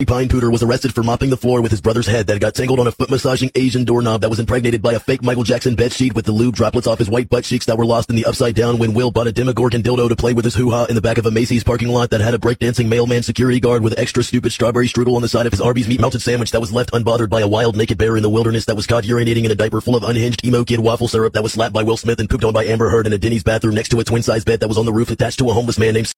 Pine Pooter was arrested for mopping the floor with his brother's head that got tangled on a foot massaging Asian doorknob that was impregnated by a fake Michael Jackson bedsheet with the lube droplets off his white butt cheeks that were lost in the upside down when Will bought a Demogorgon dildo to play with his hoo-ha in the back of a Macy's parking lot that had a breakdancing mailman security guard with extra stupid strawberry strudel on the side of his Arby's meat melted sandwich that was left unbothered by a wild naked bear in the wilderness that was caught urinating in a diaper full of unhinged emo kid waffle syrup that was slapped by Will Smith and pooped on by Amber Heard in a Denny's bathroom next to a twin-size bed that was on the roof attached to a homeless man named